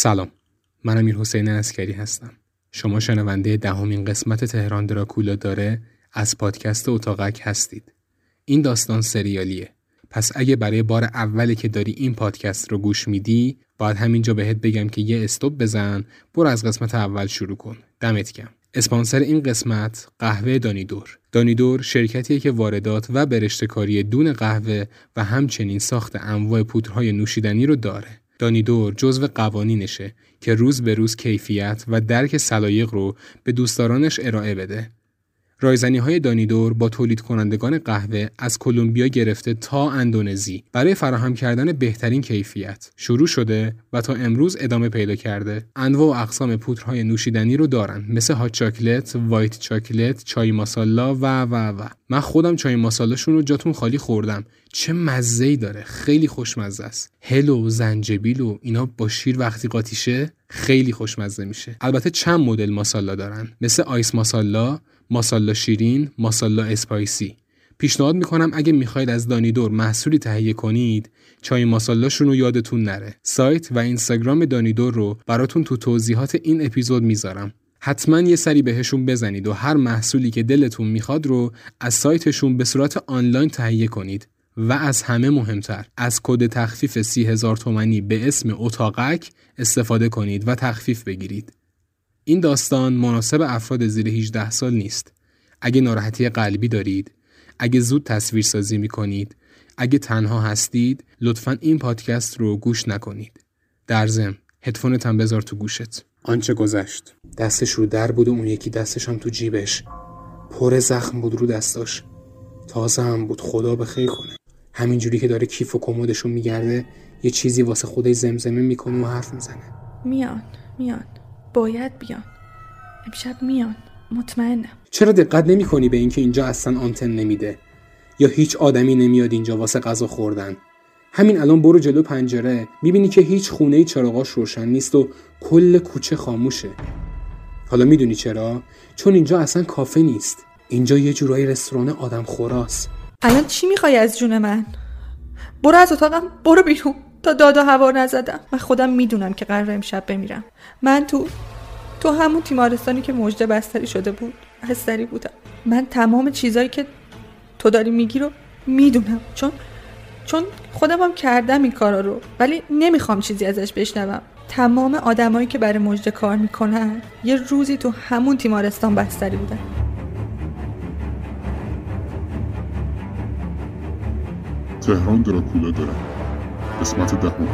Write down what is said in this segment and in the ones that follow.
سلام. من امیر حسین اسکری هستم. شما شنونده دهمین قسمت تهران دراکولا داره از پادکست اتاقک هستید. این داستان سریالیه. پس اگه برای بار اولی که داری این پادکست رو گوش میدی باید همینجا بهت بگم که یه استوب بزن برو از قسمت اول شروع کن. دمت گرم. اسپانسر این قسمت قهوه دانیدور. دانیدور شرکتیه که واردات و برشتکاری دون قهوه و همچنین ساخت انواع پودرهای نوشیدنی رو داره. دانیدور جزو قوانینشه که روز به روز کیفیت و درک سلایق رو به دوستدارانش ارائه بده. رایزنی های دانیدور با تولید کنندگان قهوه از کلمبیا گرفته تا اندونزی برای فراهم کردن بهترین کیفیت. شروع شده و تا امروز ادامه پیدا کرده. انواع و اقسام پودرهای نوشیدنی رو دارن مثل هات چاکلت، وایت چاکلت، چای ماسالا و و و. من خودم چای ماسالاشون رو جاتون خالی خوردم. چه مزه داره. خیلی خوشمزه است. هل و زنجبیل و اینا با شیر وقتی قاطیشه خیلی خوشمزه میشه. البته چند مدل ماسالا دارن. مثل آیس ماسالا ماسالا شیرین، ماسالا اسپایسی. پیشنهاد می‌کنم اگه می‌خواید از دانیدور محصولی تهیه کنید چای ماسالاشون رو یادتون نره. سایت و اینستاگرام دانیدور رو براتون تو توضیحات این اپیزود می‌ذارم. حتما یه سری بهشون بزنید و هر محصولی که دلتون می‌خواد رو از سایتشون به صورت آنلاین تهیه کنید. و از همه مهمتر از کد تخفیف سی هزار به اسم اتاقک استفاده کنید و تخفیف بگیرید. این داستان مناسب افراد زیر 18 سال نیست. اگه ناراحتی قلبی دارید، اگه زود تصویر سازی می کنید، اگه تنها هستید، لطفا این پادکست رو گوش نکنید. در ضمن هدفونت هم بذار تو گوشت. آنچه گذشت. دستش رو در بود و اون یکی دستش هم تو جیبش. پر زخم بود رو دستاش. تازه هم بود خدا به خیر کنه. همینجوری که داره کیف و کمدشو میگرده یه چیزی واسه خودش زمزمه می‌کنه و حرف می‌زنه. میان میان باید بیان. امشب میان. مطمئنم. چرا دقت نمی کنی به اینکه اینجا اصلا آنتن نمیده؟ یا هیچ آدمی نمیاد اینجا واسه غذا خوردن؟ همین الان برو جلو پنجره می‌بینی که هیچ خونه چراغاش روشن نیست و کل کوچه خاموشه. حالا می‌دونی چرا؟ چون اینجا اصلا کافه نیست. اینجا یه جورایی رستوران آدم خوراست. الان چی می‌خوای از جون من؟ برو از اتاقم برو بیرون. تا داد و هوا نزدم. من خودم می‌دونم که قرار امشب بمیرم. من تو تو همون تیمارستانی که مجده بستری شده بود بستری بودم. من تمام چیزایی که تو داری میگی رو می‌دونم. چون چون خودم هم کردم این کارا رو. ولی نمی‌خوام چیزی ازش بشنوم. تمام آدمایی که برای مجده کار می‌کنن یه روزی تو همون تیمارستان بستری بودن. تهران دراکولا دارم قسمت دهم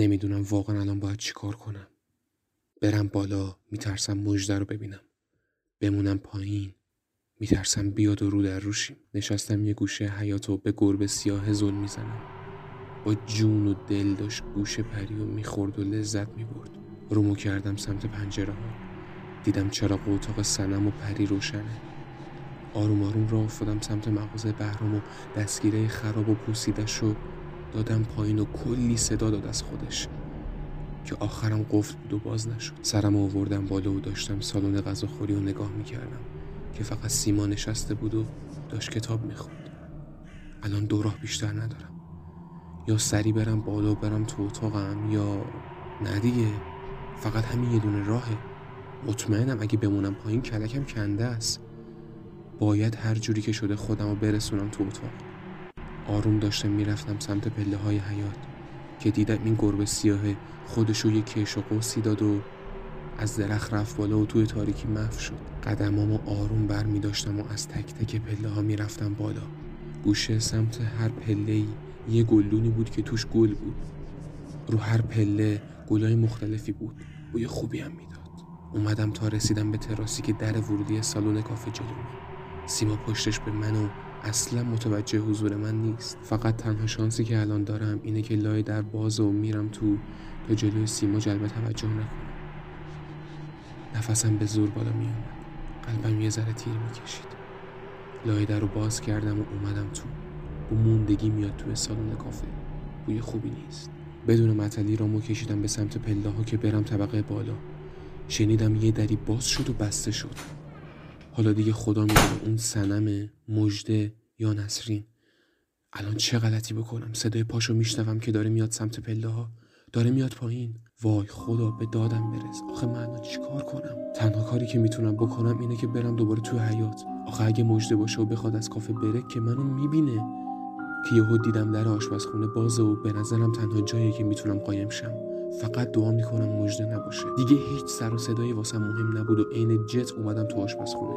نمی‌دونم واقعا الان باید چیکار کنم. برم بالا میترسم مژده رو ببینم. بمونم پایین میترسم بیاد و رو در روشیم. نشستم یه گوشه حیات و به گربه سیاه زل می‌زنم. با جون و دل داشت گوشه پری و می‌خورد و لذت می‌برد. رومو کردم سمت پنجره ها. دیدم چرا اتاق سنم و پری روشنه. آروم آروم راه افتادم سمت مغازه بهرام و دستگیره خراب و پوسیدش رو دادم پایین و کلی صدا داد از خودش. که آخرم قفل بود باز نشد. سرم آوردم بالا و داشتم سالن غذاخوری رو نگاه می‌کردم که فقط سیما نشسته بود و داشت کتاب می‌خوند. الان دو راه بیشتر ندارم. یا سری برم بالا و برم تو اتاقم یا نه دیگه. فقط همین یه دونه راهه. مطمئنم اگه بمونم پایین کلکم کنده است. باید هر جوری که شده خودم رو برسونم تو اتاق. آروم داشتم می‌رفتم سمت پله های حیات که دیدم این گربه سیاه خودشو یه کش و قوسی داد و از درخت رفت بالا و توی تاریکی محو شد. قدمامو آروم بر می داشتم و از تک تک پله ها می بالا. گوشه سمت هر پله یه گلدونی بود که توش گل بود. رو هر پله گلای مختلفی بود. بوی خوبی هم می‌داد اومدم تا رسیدم به تراسی که در ورودی سالن کافه جلو. سیما پشتش به من و اصلا متوجه حضور من نیست. فقط تنها شانسی که الان دارم اینه که لای در باز و میرم تو تا جلوی سیما جلب توجه نکنم. نفسم به زور بالا می اومد قلبم یه ذره تیر می‌کشید. لای در رو باز کردم و اومدم تو. و موندگی میاد توی سالن کافه. بوی خوبی نیست. بدون مطلی رامو کشیدم به سمت پله ها که برم طبقه بالا. شنیدم یه دری باز شد و بسته شد. حالا دیگه خدا می‌دونه اون سنم مجده یا نسرین. الان چه غلطی بکنم؟ صدای پاشو میشنوم که داره میاد سمت پله ها داره میاد پایین. وای خدا به دادم برس. آخه من چیکار کنم؟ تنها کاری که می‌تونم بکنم اینه که برم دوباره تو حیات آخه اگه مجده باشه و بخواد از کافه بره که منو می‌بینه. که یهو دیدم در آشپزخونه بازه و به نظرم تنها جایی که می‌تونم قایم شم. فقط دعا می‌کنم مجده نباشه. دیگه هیچ سر و صدایی واسم مهم نبود و عین جت اومدم تو آشپزخونه.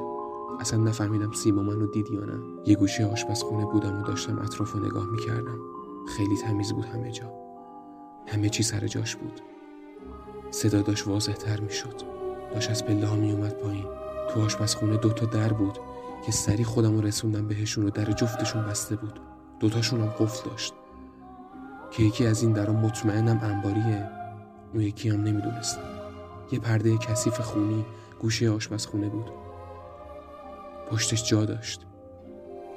اصلا نفهمیدم سیما منو دید یا نه. یه گوشه آشپزخونه بودم و داشتم اطراف رو نگاه می‌کردم. خیلی تمیز بود همه جا. همه چی سر جاش بود. صدا داشت واضح تر می‌شد. داشت از پله ها میومد پایین. تو آشپزخونه دوتا در بود که سری خودم رسوندم بهشون و در جفتشون بسته بود. دوتاشون هم قفل داشت. که یکی از این درا مطمئنم انباریه. اون یکی هم نمی‌دونستم یه پرده کثیف خونی گوشه آشپزخونه بود. پشتش جا داشت.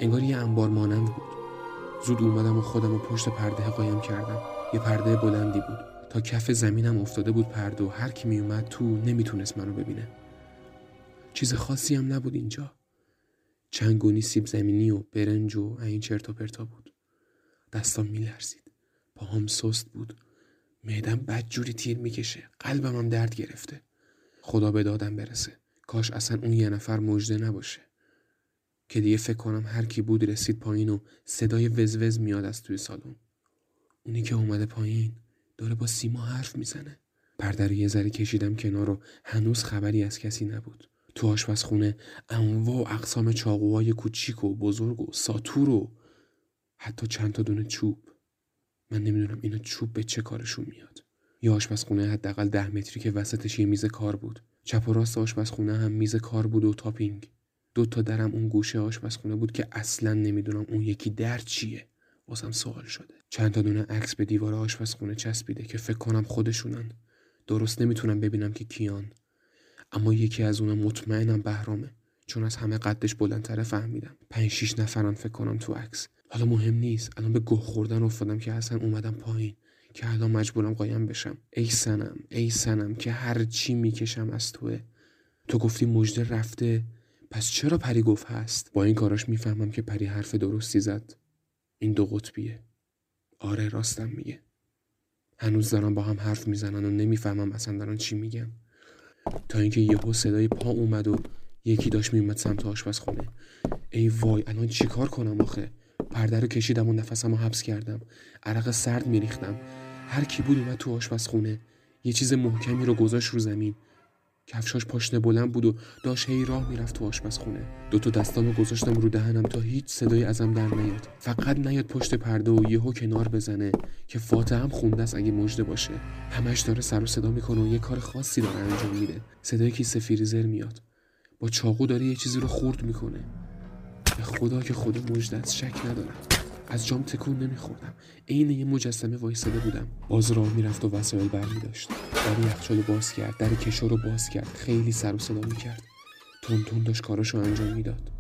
انگار یه انبار مانند بود. زود اومدم و خودم رو پشت پرده قایم کردم. یه پرده بلندی بود. تا کف زمینم افتاده بود پرده و هر کی میومد تو نمی‌تونست منو ببینه. چیز خاصی هم نبود اینجا. چنگونی سیب زمینی و برنج و این چرت و پرتا بود. دستام میلرزید. پاهام سست بود. معدم بد جوری تیر می‌کشه. قلبم هم درد گرفته. خدا به دادم برسه. کاش اصلا اون یه نفر مجده نباشه. که دیگه فکر کنم هر کی بود رسید پایین و صدای وزوز میاد از توی سالن. اونی که اومده پایین داره با سیما حرف می‌زنه. پرده رو یه ذره کشیدم کنار و هنوز خبری از کسی نبود. تو آشپزخونه انواع و اقسام چاقوهای کوچیک و بزرگ و ساتور و حتی چند تا دونه چوب. من نمی‌دونم اینا چوب به چه کارشون میاد. یه آشپزخونه حداقل ده متری که وسطش یه میز کار بود. چپ و راست آشپزخونه هم میز کار بود و تاپینگ. دو تا درم اون گوشه آشپزخونه بود که اصلا نمی‌دونم اون یکی در چیه. واسم سوال شده. چند تا دونه عکس به دیوار آشپزخونه چسبیده که فکر کنم خودشونن. درست نمی‌تونم ببینم که کیان. اما یکی از اونها مطمئنم بهرامه. چون از همه قدش بلندتره فهمیدم. پنج شیش نفرن فکر کنم تو عکس. حالا مهم نیست. الان به گوه خوردن افتادم که اصلا اومدم پایین. که الان مجبورم قایم بشم. ای سنم ای سنم که هر چی می‌کشم از توه. تو گفتی مجده رفته. پس چرا پری گفت هست؟ با این کاراش می‌فهمم که پری حرف درستی زد. این دو قطبیه. آره راستم میگه. هنوز دارن با هم حرف می‌زنن و نمی‌فهمم اصلا دارن چی میگن. تا اینکه یهو صدای پا اومد و یکی داشت میومد سمت آشپزخونه. ای وای الان چیکار کنم آخه؟ پرده رو کشیدم و نفسم رو حبس کردم. عرق سرد میریختم. هر کی بود اومد تو آشپزخونه. یه چیز محکمی رو گذاشت رو زمین. کفشاش پاشنه بلند بود و داشت هی راه می‌رفت تو آشپزخونه. دو تا دستامو گذاشتم رو دهنم تا هیچ صدایی ازم در نیاد. فقط نیاد پشت پرده و یهو کنار بزنه که فاتحه هم خونده است اگه مژده باشه. همش داره سر و صدا می‌کنه و یه کار خاصی داره انجام میده. صدای کیسه فریزر میاد. با چاقو داره یه چیزی رو خورد می‌کنه. به خدا که مژده است شک ندارم. از جام تکون نمیخوردم. عین یه مجسمه وایساده بودم. باز راه می‌رفت و وسایل برمی داشت در یخچال باز کرد. در کشو رو باز کرد. خیلی سر و صدا می‌کرد. تون تون داشت کاراشو انجام می‌داد.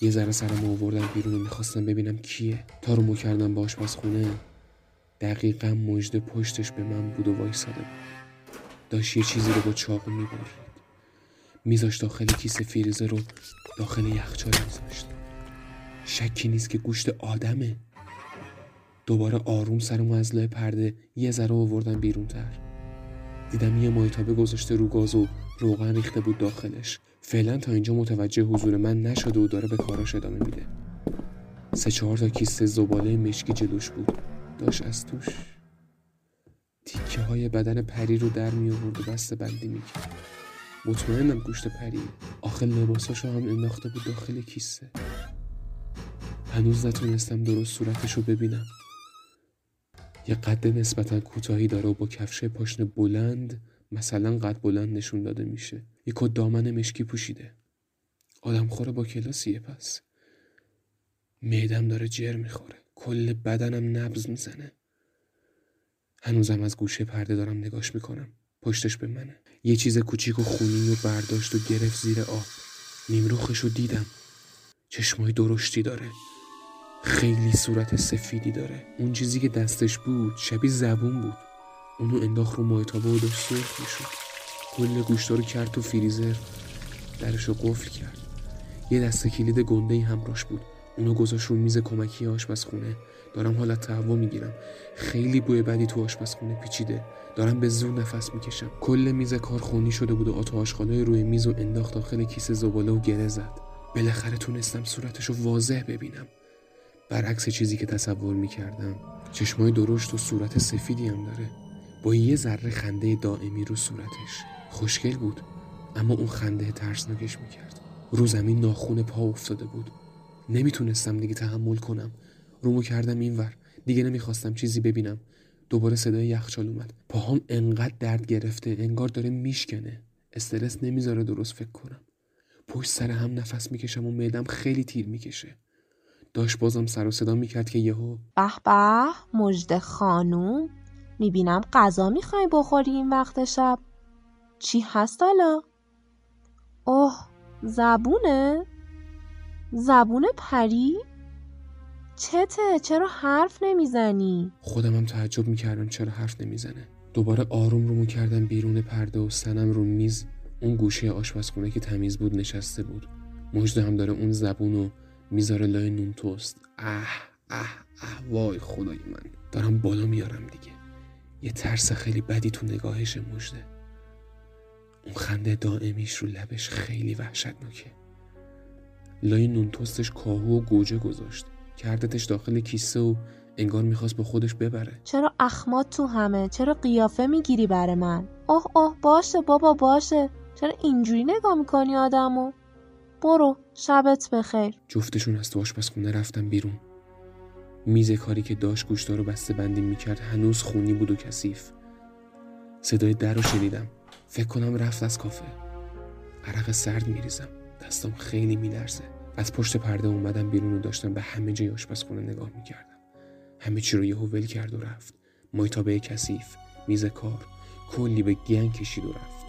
یه ذره سرم آوردم بیرون و می‌خواستم ببینم کیه. تا رو مو کردم با آشپزخونه. دقیقا مجده پشتش به من بود و وایساده بود. داشت یه چیزی رو با چاقو می‌برید میذاشت داخل کیسه فریزر رو داخل یخچال میذاشت. شکی نیست که گوشت آدمه. دوباره آروم سرمو از لای پرده یه ذره آوردم بیرون تر دیدم یه مایتابه گذاشته رو گاز و روغن ریخته بود داخلش. فعلا تا اینجا متوجه حضور من نشده و داره به کاراش ادامه میده. سه چهار تا کیسه زباله مشکی جلوش بود. داشت از توش تیکه های بدن پری رو در می آورد و بسته بندی می‌کرد. مطمئنم گوشت پری. آخر لباساشو هم انداخته بود داخل کیسه. هنوز نتونستم درست صورتش رو ببینم. یه قد نسبتا کوتاهی داره و با کفش پاشن بلند مثلا قد بلند نشون داده میشه. یه کت دامن مشکی پوشیده. آدم خوره با کلاسیه پس. معدم داره جر می‌خوره. کل بدنم نبز می‌زنه. هنوزم از گوشه پرده دارم نگاش می‌کنم. پشتش به منه. یه چیز کوچیک و خونی و برداشت و گرفت زیر آب. نیمروخش رو دیدم. چشمای درشتی داره. خیلی صورت سفیدی داره. اون چیزی که دستش بود شبیه زبون بود. اونو انداخت رو مایتابه و داشت سرخ می‌شد. کل گوشتا رو کرد تو فریزر. درش رو قفل کرد. یه دسته کلید گنده همراش بود. اونو گذاشت رو میز کمکی آشپزخونه دارم حالت تهوع می‌گیرم. خیلی بوی بدی تو آشپزخونه پیچیده. دارم به زور نفس می‌کشم. کل میز کار خونی شده بود و آتا آشغالای روی میز و انداخت داخل کیسه زباله و گره زد. بالاخره تونستم صورتش رو واضح ببینم. برعکس چیزی که تصور می‌کردم چشمای درشت و صورت سفیدی هم داره. با یه ذره خنده دائمی رو صورتش. خوشگل بود اما اون خنده ترسناکش می‌کرد. رو زمین ناخون پا افتاده بود. نمی‌تونستم دیگه تحمل کنم. رومو کردم اینور دیگه نمی‌خواستم چیزی ببینم. دوباره صدای یخچال اومد. پاهام انقدر درد گرفته انگار داره میشکنه. استرس نمی‌ذاره درست فکر کنم. پشت سر هم نفس می‌کشم و معدم خیلی تیر می‌کشه. داشت بازم سر و صدا می‌کرد که یهو به به مجد خانوم. می‌بینم غذا می‌خوای بخوری این وقت شب. چی هست حالا؟ اوه زبونه؟ زبون پری؟ چته؟ چرا حرف نمی‌زنی؟ خودم هم تعجب می‌کردم چرا حرف نمی‌زنه. دوباره آروم رومو کردم بیرون پرده و سنم رو میز. اون گوشه آشپزخونه که تمیز بود نشسته بود. مجده هم داره اون زبون رو می‌ذاره لای نون توست. اه اه اه وای خدای من. دارم بالا میارم دیگه. یه ترس خیلی بدی تو نگاهش مجده اون خنده دائمیش رو لبش خیلی وحشتناکه. لای نون توستش کاهو و گوجه گذاشت کردتش داخل کیسه و انگار می‌خواست با خودش ببره. چرا اخمات تو همه؟ چرا قیافه می‌گیری بر من؟ اوه اوه باشه بابا باشه. چرا اینجوری نگاه می‌کنی آدمو؟ برو شبت بخیر. جفتشون از تو آشپزخونه رفتم بیرون. میز کاری که داشت گوشتا رو بسته بندی می‌کرد هنوز خونی بود و کثیف. صدای در رو شنیدم. فکر کنم رفت از کافه. عرق سرد میریزم. دستم خیلی میلرزه. از پشت پرده اومدم بیرون و داشتم به همه جای آشپزخونه نگاه می‌کردم. همه چی رو یهو ول کرد و رفت. مایتابه کثیف میز کار کلی به گن کشید و رفت.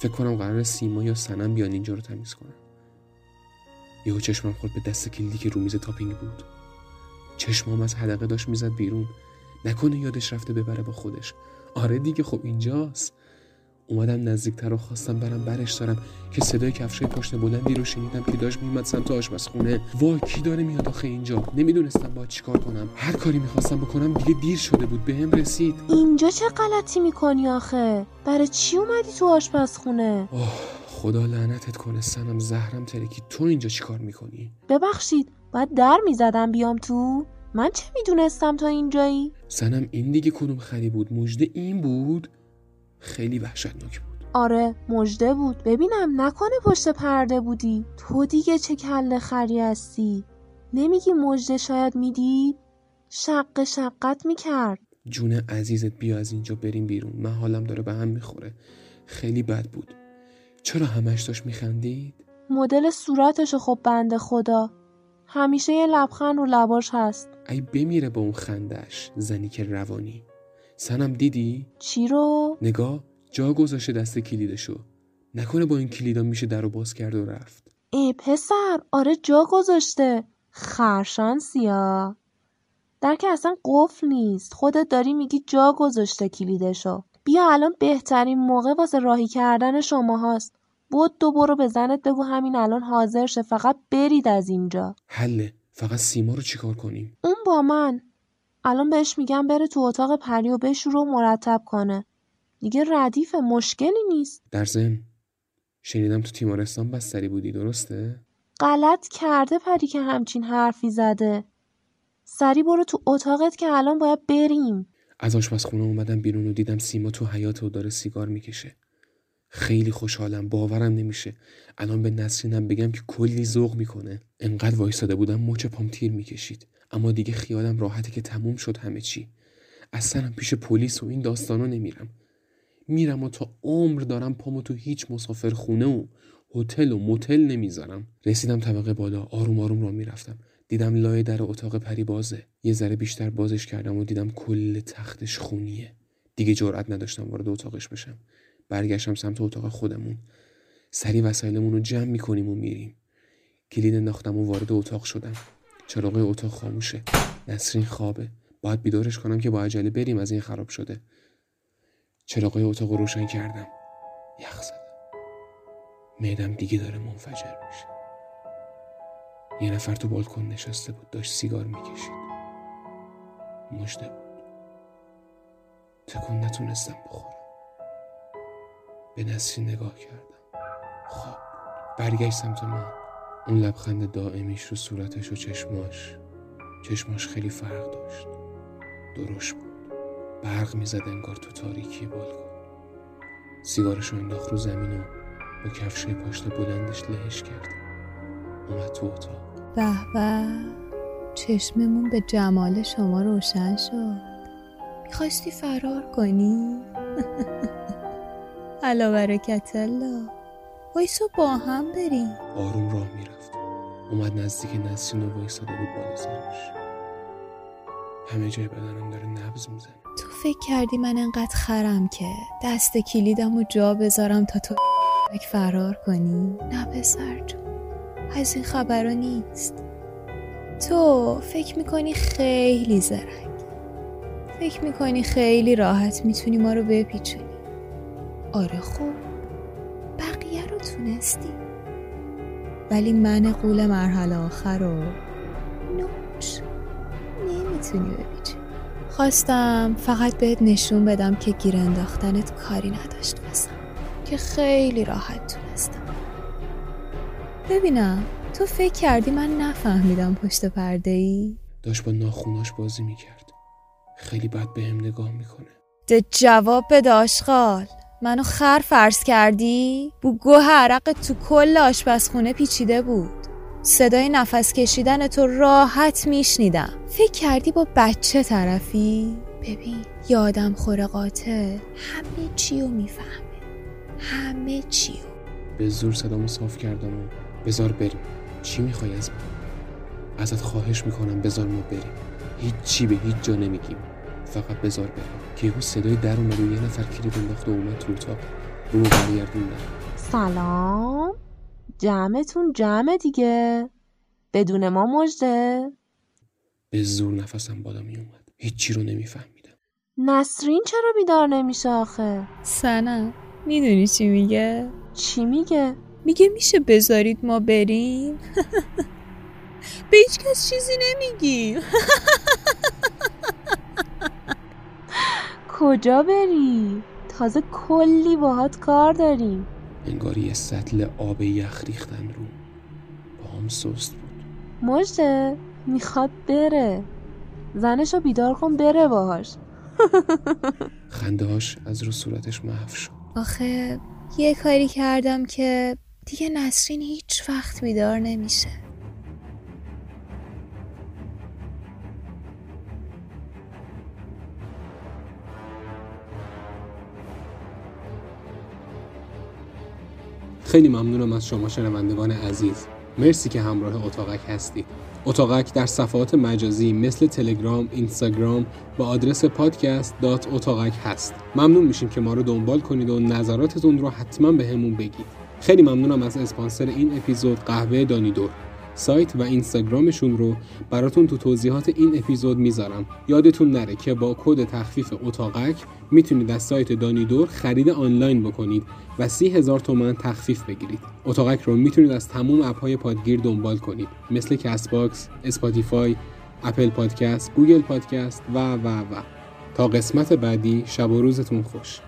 فکر کنم قرار سیما یا سنم بیان اینجا رو تمیز کنم. یهو چشمم خورد به دست کلیدی که رو میز تاپینگ بود. چشمام از حدقه داشت می‌زد بیرون. نکنه یادش رفته ببره با خودش. آره دیگه خب اینجاست. اومدم نزدیکتر و خواستم برم برش دارم که صدای کفشای پشت بلندی رو شنیدم که داشت میومد سمت آشپزخونه. وای کی داره میاد آخه اینجا؟ نمی‌دونستم با چیکار کنم. هر کاری می‌خواستم بکنم دیگه دیر شده بود بهم به رسید. اینجا چه غلطی می‌کنی آخه؟ برای چی اومدی تو آشپزخونه؟ خدا لعنتت کنه سنم زهرم ترکی. تو اینجا چیکار می‌کنی؟ ببخشید باید در می‌زدم بیام تو؟ من چه می‌دونستم تو اینجایی؟ سنم این دیگه کدوم خری بود؟ مجده این بود؟ خیلی وحشتناک بود. آره مجده بود. ببینم نکنه پشت پرده بودی. تو دیگه چه کله خری هستی؟ نمیگی مجده شاید می‌دید شق شقت می‌کرد. جون عزیزت بیا از اینجا بریم بیرون. من حالم داره به هم می‌خوره. خیلی بد بود. چرا همش داشت میخندید؟ مدل صورتشو خب بنده خدا. همیشه یه لبخند رو لباش هست. ای بمیره با اون خندش. زنی که روانی. سنم دیدی؟ چی رو؟ نگاه جا گذاشته دست کلیدشو. نکنه با این کلیدا میشه در رو باز کرد و رفت. ای پسر آره جا گذاشته. خرشانسی ها در که اصلا قفل نیست. خودت داری میگی جا گذاشته کلیدشو. بیا الان بهترین موقع واسه راهی کردن شما هاست. بود دو برو به زنت بگو همین الان حاضر شه. فقط برید از اینجا. حله فقط سیما رو چیکار کنیم؟ اون با من. الان بهش میگم بره تو اتاق پری و بهش رو مرتب کنه. دیگه ردیف مشکلی نیست. در ضمن شنیدم تو تیمارستان بستری بودی درسته؟ غلط کرده پری که همچین حرفی زده. سری برو تو اتاقت که الان باید بریم. از آشپزخونه اومدم بیرون و دیدم سیما تو حیات و داره سیگار می‌کشه. خیلی خوشحالم باورم نمیشه. الان به نسرینم بگم که کلی ذوق می‌کنه. انقدر وایساده بودم مچ پام تیر می‌کشید. اما دیگه خیالم راحته که تموم شد همه چی. اصلا پیش پلیس و این داستانا نمیرم. میرم و تا عمر دارم پامو تو هیچ مسافر خونه و هتل و موتل نمی‌ذارم. رسیدم طبقه بالا آروم آروم را می‌رفتم. دیدم لای در اتاق پری بازه. یه ذره بیشتر بازش کردم و دیدم کل تختش خونیه. دیگه جرئت نداشتم وارد اتاقش بشم. برگشتم سمت اتاق خودمون. سری وسایلمون رو جمع می‌کنیم و میریم. کلید انداختم و وارد اتاق شدم. چراغ اتاق خاموشه. نسرین خوابه. باید بیدارش کنم که با عجله بریم از این خراب شده. چراغای اتاق رو روشن کردم. یخ زدم. معدم دیگه داره منفجر میشه. یه نفر تو بالکن نشسته بود. داشت سیگار می‌کشید. مجده بود. تکون نتونستم بخورم. به نسرین نگاه کردم. بود برگشت سمت من. اون لبخند دائمیش رو صورتش و چشماش. چشماش خیلی فرق داشت. درشت بود. برق می‌زد انگار تو تاریکی بالکن. سیگارش رو انداخت رو زمین و با کفشه پاشت بلندش لهش کرد. اومد تو اتاق. به به چشممون به جمال شما روشن شد. می‌خواستی فرار کنی؟ علا برکت الله. وایسا با هم بریم. آروم راه می‌رفت. اومد نزدیک نسرین و وایساده بود بالا سرش. همه جای بدنم داره نبز می‌زنه. تو فکر کردی من انقدر خرم که دست کلیدم و جا بذارم تا تو فرار کنی؟ نه پسر جون. از این خبرها نیست. تو فکر می‌کنی خیلی زرنگ فکر می‌کنی خیلی راحت می‌تونی ما رو بپیچونی. آره خوب بقیه رو تونستی. ولی من قول مرحله آخر رو نوش نمی‌تونی بپیچونی خواستم فقط بهت نشون بدم که گیر انداختنت کاری نداشت واسم که خیلی راحت تونستم. ببینم تو فکر کردی من نفهمیدم پشت پرده ای؟ داشت با ناخوناش بازی می‌کرد. خیلی بد به هم نگاه می‌کنه. ده جواب بده آشغال. منو خر فرض کردی؟ بو گوه عرق تو کل آشپزخونه پیچیده بود. صدای نفس کشیدن تو راحت میشنیدم. فکر کردی با بچه طرفی؟ ببین یادم خور قاتل همه چیو می‌فهمه. همه چیو. به زور صدامو صاف کردم و بزار بریم. چی می‌خوای از من؟ ازت خواهش می‌کنم بزار ما بریم. هیچ چی به هیچ جا نمیگیم. فقط بزار بریم که یهو صدای در اومد و یه نفر کلید انداخت و اومد تو اتاق. رو برگردوندم سلام. جمعتون جمع دیگه. بدون ما مجده به زور نفسم بالا میومد هیچی رو نمیفهمیدم. نسرین چرا بیدار نمیشه آخه؟ سنم می‌دونی چی میگه؟ چی میگه؟ میگه میشه بذارید ما بریم؟ به هیچ کس چیزی نمیگیم کجا بری؟ تازه کلی باهات کار داریم. انگار یه سطل آب یخ ریختن رو. با هم سست بود. مجده می‌خواد بره. زنشو بیدار کن بره باهاش. خندهاش از رو صورتش محو شد. آخه یه کاری کردم که دیگه نسرین هیچ وقت بیدار نمیشه. خیلی ممنونم از شما شنوندگان عزیز. مرسی که همراه اتاقک هستید. اتاقک در صفحات مجازی مثل تلگرام، اینستاگرام با آدرس پادکست اتاقک هست. ممنون میشیم که ما رو دنبال کنید و نظراتتون رو حتما بهمون بگید. خیلی ممنونم از اسپانسر این اپیزود قهوه دانیدور. سایت و اینستاگرامشون رو براتون تو توضیحات این اپیزود می‌ذارم. یادتون نره که با کد تخفیف اتاقک می‌تونید از سایت دانیدور خرید آنلاین بکنید و سی هزار تومن تخفیف بگیرید. اتاقک رو می‌تونید از تموم اپهای پادگیر دنبال کنید. مثل Castbox، Spotify، اپل پادکست، گوگل پادکست و و و. تا قسمت بعدی شب و روزتون خوش.